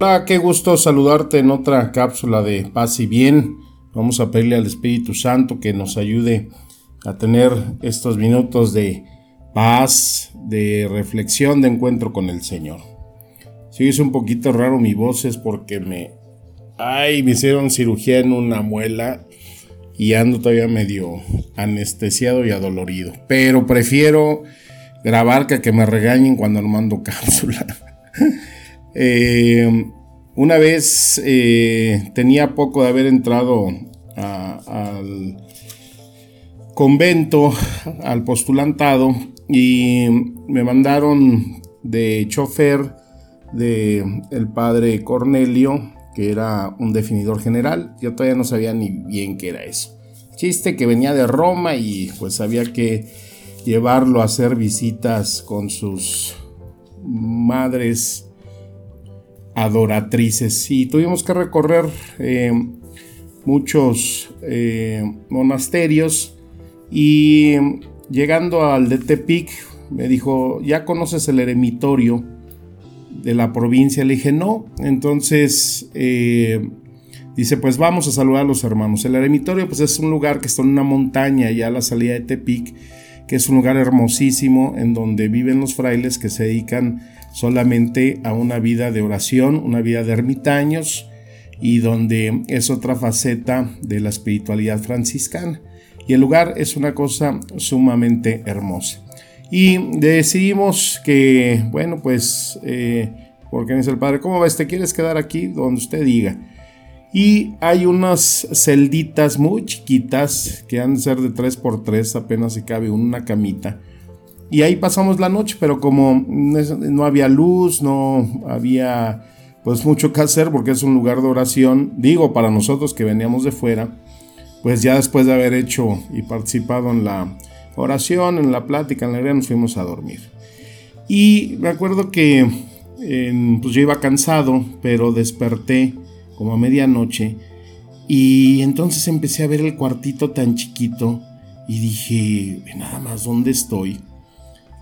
Hola, qué gusto saludarte en otra cápsula de paz y bien. Vamos a pedirle al Espíritu Santo que nos ayude a tener estos minutos de paz, de reflexión, de encuentro con el Señor. Si es un poquito raro mi voz es porque me... Ay, me hicieron cirugía en una muela y ando todavía medio anestesiado y adolorido. Pero prefiero grabar que que me regañen cuando no mando cápsula. Eh, una vez eh, tenía poco de haber entrado al convento, al postulantado, y me mandaron de chofer de padre Cornelio, que era un definidor general. Yo todavía no sabía ni bien qué era eso. Chiste que venía de Roma y pues había que llevarlo a hacer visitas con sus madres adoratrices y tuvimos que recorrer eh, muchos eh, monasterios y llegando al de Tepic me dijo, ¿ya conoces el eremitorio de la provincia? Le dije, no, entonces eh, dice, pues vamos a saludar a los hermanos. El eremitorio pues es un lugar que está en una montaña ya a la salida de Tepic, que es un lugar hermosísimo en donde viven los frailes que se dedican solamente a una vida de oración, una vida de ermitaños y donde es otra faceta de la espiritualidad franciscana. Y el lugar es una cosa sumamente hermosa. Y decidimos que, bueno, pues, eh, porque dice el padre, ¿cómo ves? ¿Te quieres quedar aquí donde usted diga? Y hay unas celditas muy chiquitas que han de ser de 3x3, apenas se cabe una camita y ahí pasamos la noche, pero como no había luz, no había pues mucho que hacer porque es un lugar de oración, digo para nosotros que veníamos de fuera, pues ya después de haber hecho y participado en la oración, en la plática, en la idea, nos fuimos a dormir. Y me acuerdo que pues yo iba cansado, pero desperté como a medianoche y entonces empecé a ver el cuartito tan chiquito y dije, nada más, ¿dónde estoy?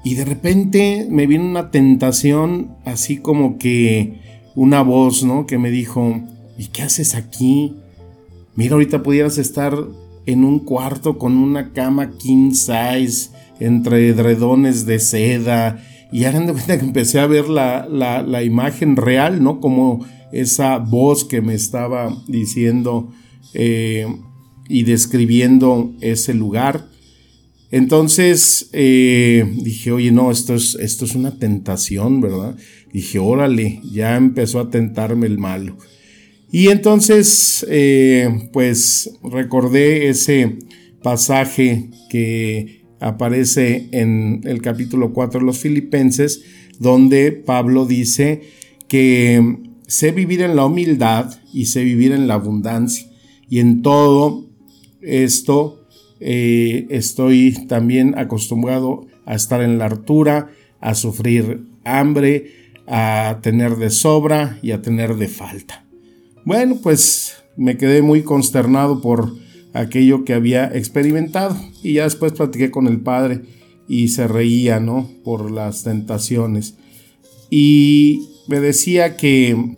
Y de repente me vino una tentación, así como que una voz, ¿no? Que me dijo, ¿y qué haces aquí? Mira, ahorita pudieras estar en un cuarto con una cama king size, entre edredones de seda. Y hagan de cuenta que empecé a ver la, la, imagen real, ¿no? Como esa voz que me estaba diciendo eh, y describiendo ese lugar. Entonces eh, dije, oye, no, esto es, esto es una tentación, ¿verdad? Dije, órale, ya empezó a tentarme el malo. Y entonces, eh, pues recordé ese pasaje que aparece en el capítulo 4 de los Filipenses, donde Pablo dice que sé vivir en la humildad y sé vivir en la abundancia. Y en todo esto eh, estoy también acostumbrado a estar en la altura, a sufrir hambre, a tener de sobra y a tener de falta. Bueno, pues me quedé muy consternado por aquello que había experimentado y ya después platiqué con el padre y se reía, ¿no? Por las tentaciones. Y me decía que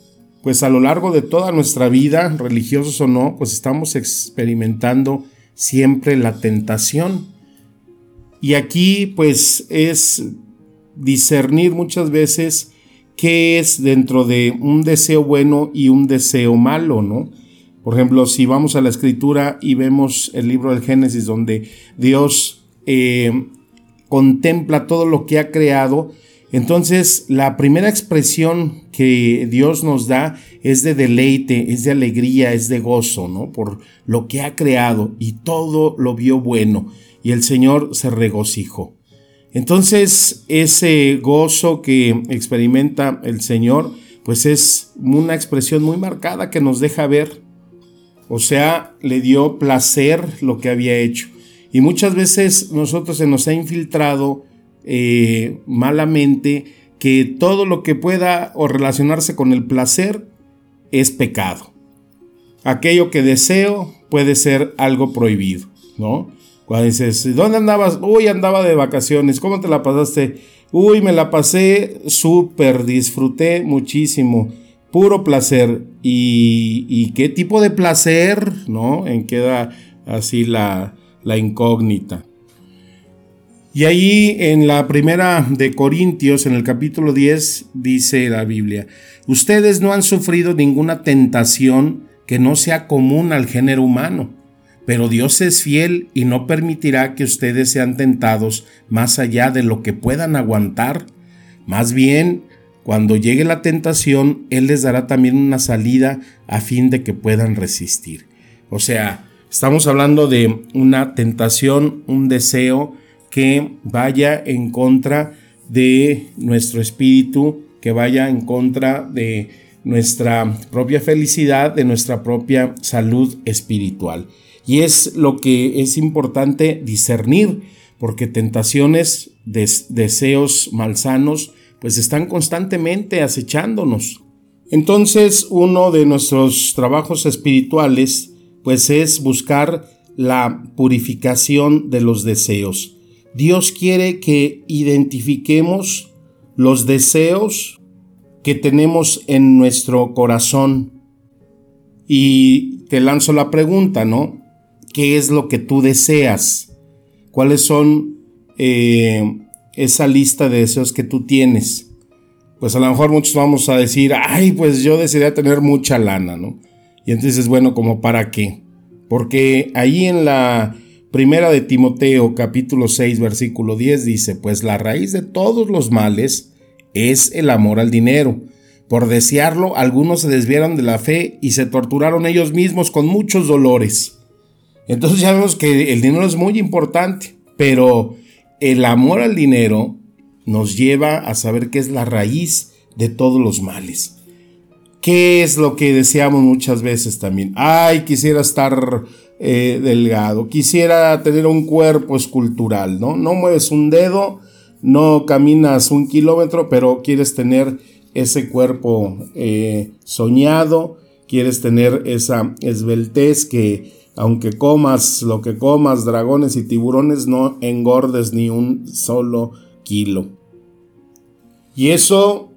pues a lo largo de toda nuestra vida, religiosos o no, pues estamos experimentando siempre la tentación. Y aquí pues es discernir muchas veces qué es dentro de un deseo bueno y un deseo malo, ¿no? Por ejemplo, si vamos a la escritura y vemos el libro del Génesis donde Dios eh, contempla todo lo que ha creado, entonces, la primera expresión que Dios nos da es de deleite, es de alegría, es de gozo, ¿no? Por lo que ha creado y todo lo vio bueno y el Señor se regocijó. Entonces, ese gozo que experimenta el Señor, pues es una expresión muy marcada que nos deja ver. O sea, le dio placer lo que había hecho. Y muchas veces nosotros se nos ha infiltrado eh, malamente que todo lo que pueda o relacionarse con el placer es pecado. Aquello que deseo puede ser algo prohibido, ¿no? Cuando dices, ¿dónde andabas? Uy, andaba de vacaciones. ¿Cómo te la pasaste? Uy, me la pasé súper, disfruté muchísimo. Puro placer. ¿Y, qué tipo de placer? ¿No? En queda así la, la incógnita. Y ahí en la primera de Corintios, en el capítulo 10, dice la Biblia, ustedes no han sufrido ninguna tentación que no sea común al género humano pero Dios es fiel y no permitirá que ustedes sean tentados más allá de lo que puedan aguantar. Más bien, cuando llegue la tentación, Él les dará también una salida a fin de que puedan resistir. O sea, estamos hablando de una tentación, un deseo que vaya en contra de nuestro espíritu, que vaya en contra de nuestra propia felicidad, de nuestra propia salud espiritual. Y es lo que es importante discernir, porque tentaciones, deseos malsanos, pues están constantemente acechándonos. Entonces, uno de nuestros trabajos espirituales, pues es buscar la purificación de los deseos. Dios quiere que identifiquemos los deseos que tenemos en nuestro corazón. Y te lanzo la pregunta, ¿no? qué es lo que tú deseas, cuáles son eh, esa lista de deseos que tú tienes. Pues a lo mejor muchos vamos a decir, ay, pues yo desearía tener mucha lana, ¿no? Y entonces, bueno, ¿como para qué? Porque ahí en la primera de Timoteo capítulo 6 versículo 10 dice, pues la raíz de todos los males es el amor al dinero. Por desearlo, algunos se desviaron de la fe y se torturaron ellos mismos con muchos dolores. Entonces ya vemos que el dinero es muy importante, pero el amor al dinero nos lleva a saber que es la raíz de todos los males. ¿Qué es lo que deseamos muchas veces también? Ay, quisiera estar eh, delgado, quisiera tener un cuerpo escultural, ¿no? No mueves un dedo, no caminas un kilómetro, pero quieres tener ese cuerpo eh, soñado, quieres tener esa esbeltez que aunque comas lo que comas, dragones y tiburones, no engordes ni un solo kilo. Y eso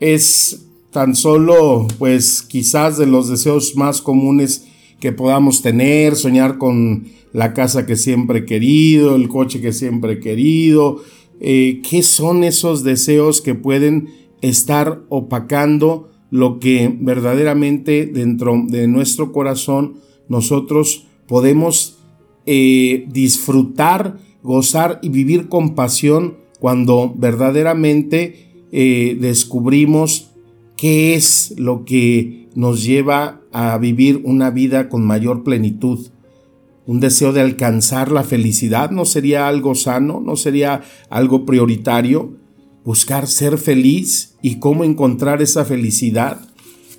es tan solo, pues quizás de los deseos más comunes que podamos tener, soñar con la casa que siempre he querido, el coche que siempre he querido. Eh, ¿Qué son esos deseos que pueden estar opacando lo que verdaderamente dentro de nuestro corazón nosotros podemos eh, disfrutar, gozar y vivir con pasión cuando verdaderamente eh, descubrimos qué es lo que nos lleva a vivir una vida con mayor plenitud. Un deseo de alcanzar la felicidad no sería algo sano, no sería algo prioritario. Buscar ser feliz y cómo encontrar esa felicidad.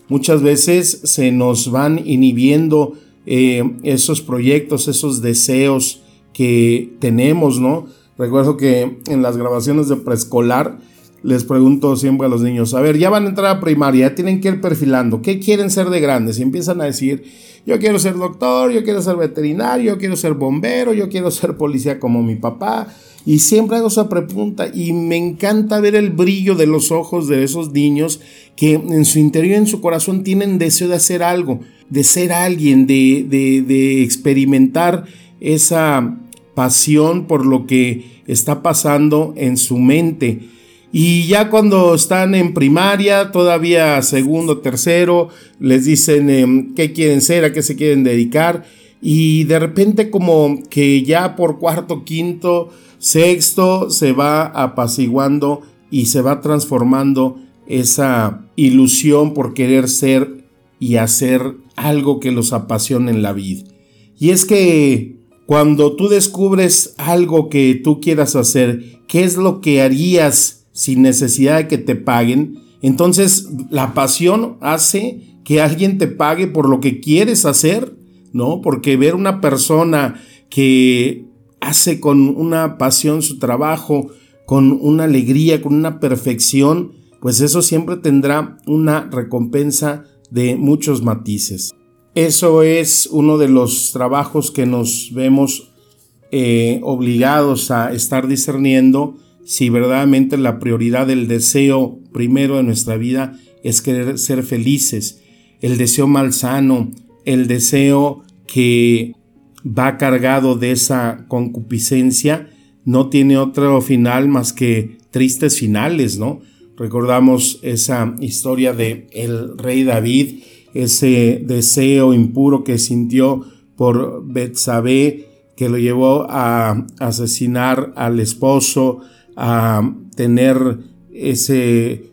Muchas veces se nos van inhibiendo eh, esos proyectos, esos deseos que tenemos, ¿no? Recuerdo que en las grabaciones de preescolar les pregunto siempre a los niños, a ver, ya van a entrar a primaria, tienen que ir perfilando, ¿qué quieren ser de grandes? Y empiezan a decir, yo quiero ser doctor, yo quiero ser veterinario, yo quiero ser bombero, yo quiero ser policía como mi papá. Y siempre hago esa pregunta y me encanta ver el brillo de los ojos de esos niños que en su interior, en su corazón, tienen deseo de hacer algo de ser alguien, de, experimentar esa pasión por lo que está pasando en su mente. Y ya cuando están en primaria, todavía segundo, tercero, les dicen em, qué quieren ser, a qué se quieren dedicar. Y de repente como que ya por cuarto, quinto, sexto se va apaciguando y se va transformando esa ilusión por querer ser y hacer algo que los apasione en la vida. Y es que Cuando tú descubres algo que tú quieras hacer, ¿qué es lo que harías sin necesidad de que te paguen? Entonces la pasión hace que alguien te pague por lo que quieres hacer, ¿no? Porque ver una persona que hace con una pasión su trabajo, con una alegría, con una perfección, pues eso siempre tendrá una recompensa de muchos matices. Eso es uno de los trabajos que nos vemos eh, obligados a estar discerniendo si verdaderamente la prioridad del deseo primero de nuestra vida es querer ser felices, el deseo malsano, el deseo que va cargado de esa concupiscencia, no tiene otro final más que tristes finales, ¿no? Recordamos esa historia de el rey David, ese deseo impuro que sintió por Betsabé, que lo llevó a asesinar al esposo, a tener ese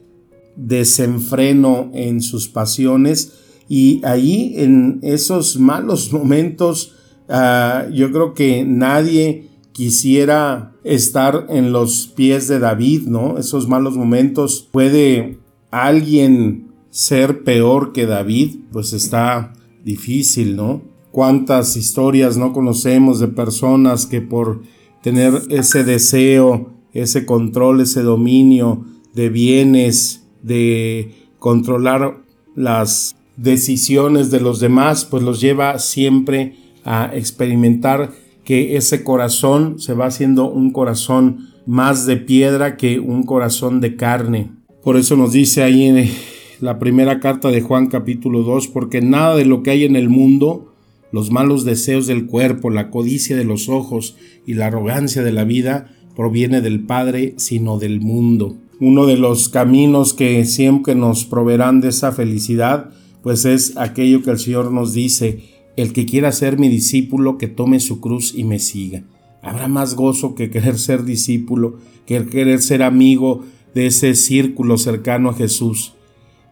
desenfreno en sus pasiones y ahí en esos malos momentos ah, yo creo que nadie quisiera estar en los pies de David, ¿no? Esos malos momentos puede alguien ser peor que David, pues está difícil, ¿no? Cuántas historias no conocemos de personas que por tener ese deseo, ese control, ese dominio de bienes, de controlar las decisiones de los demás, pues los lleva siempre a experimentar que ese corazón se va haciendo un corazón más de piedra que un corazón de carne. Por eso nos dice ahí en la primera carta de Juan capítulo 2, porque nada de lo que hay en el mundo, los malos deseos del cuerpo, la codicia de los ojos y la arrogancia de la vida, proviene del Padre, sino del mundo. Uno de los caminos que siempre nos proveerán de esa felicidad, pues es aquello que el Señor nos dice, el que quiera ser mi discípulo, que tome su cruz y me siga. Habrá más gozo que querer ser discípulo, que querer ser amigo de ese círculo cercano a Jesús.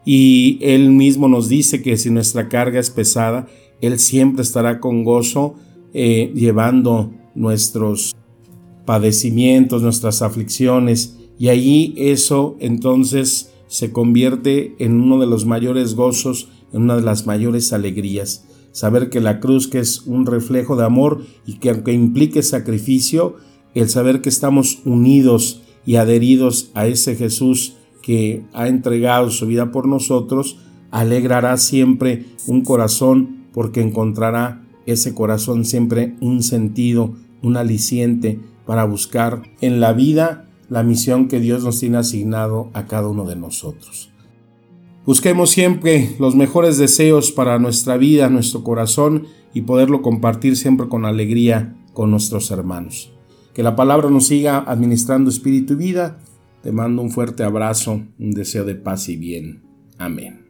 Y Él mismo nos dice que si nuestra carga es pesada, Él siempre estará con gozo eh, llevando nuestros padecimientos, nuestras aflicciones. Y allí eso entonces se convierte en uno de los mayores gozos, en una de las mayores alegrías. Saber que la cruz, que es un reflejo de amor y que aunque implique sacrificio, el saber que estamos unidos y adheridos a ese Jesús que ha entregado su vida por nosotros, alegrará siempre un corazón porque encontrará ese corazón siempre un sentido, un aliciente para buscar en la vida la misión que Dios nos tiene asignado a cada uno de nosotros. Busquemos siempre los mejores deseos para nuestra vida, nuestro corazón y poderlo compartir siempre con alegría con nuestros hermanos. Que la palabra nos siga administrando espíritu y vida te mando un fuerte abrazo, un deseo de paz y bien. Amén.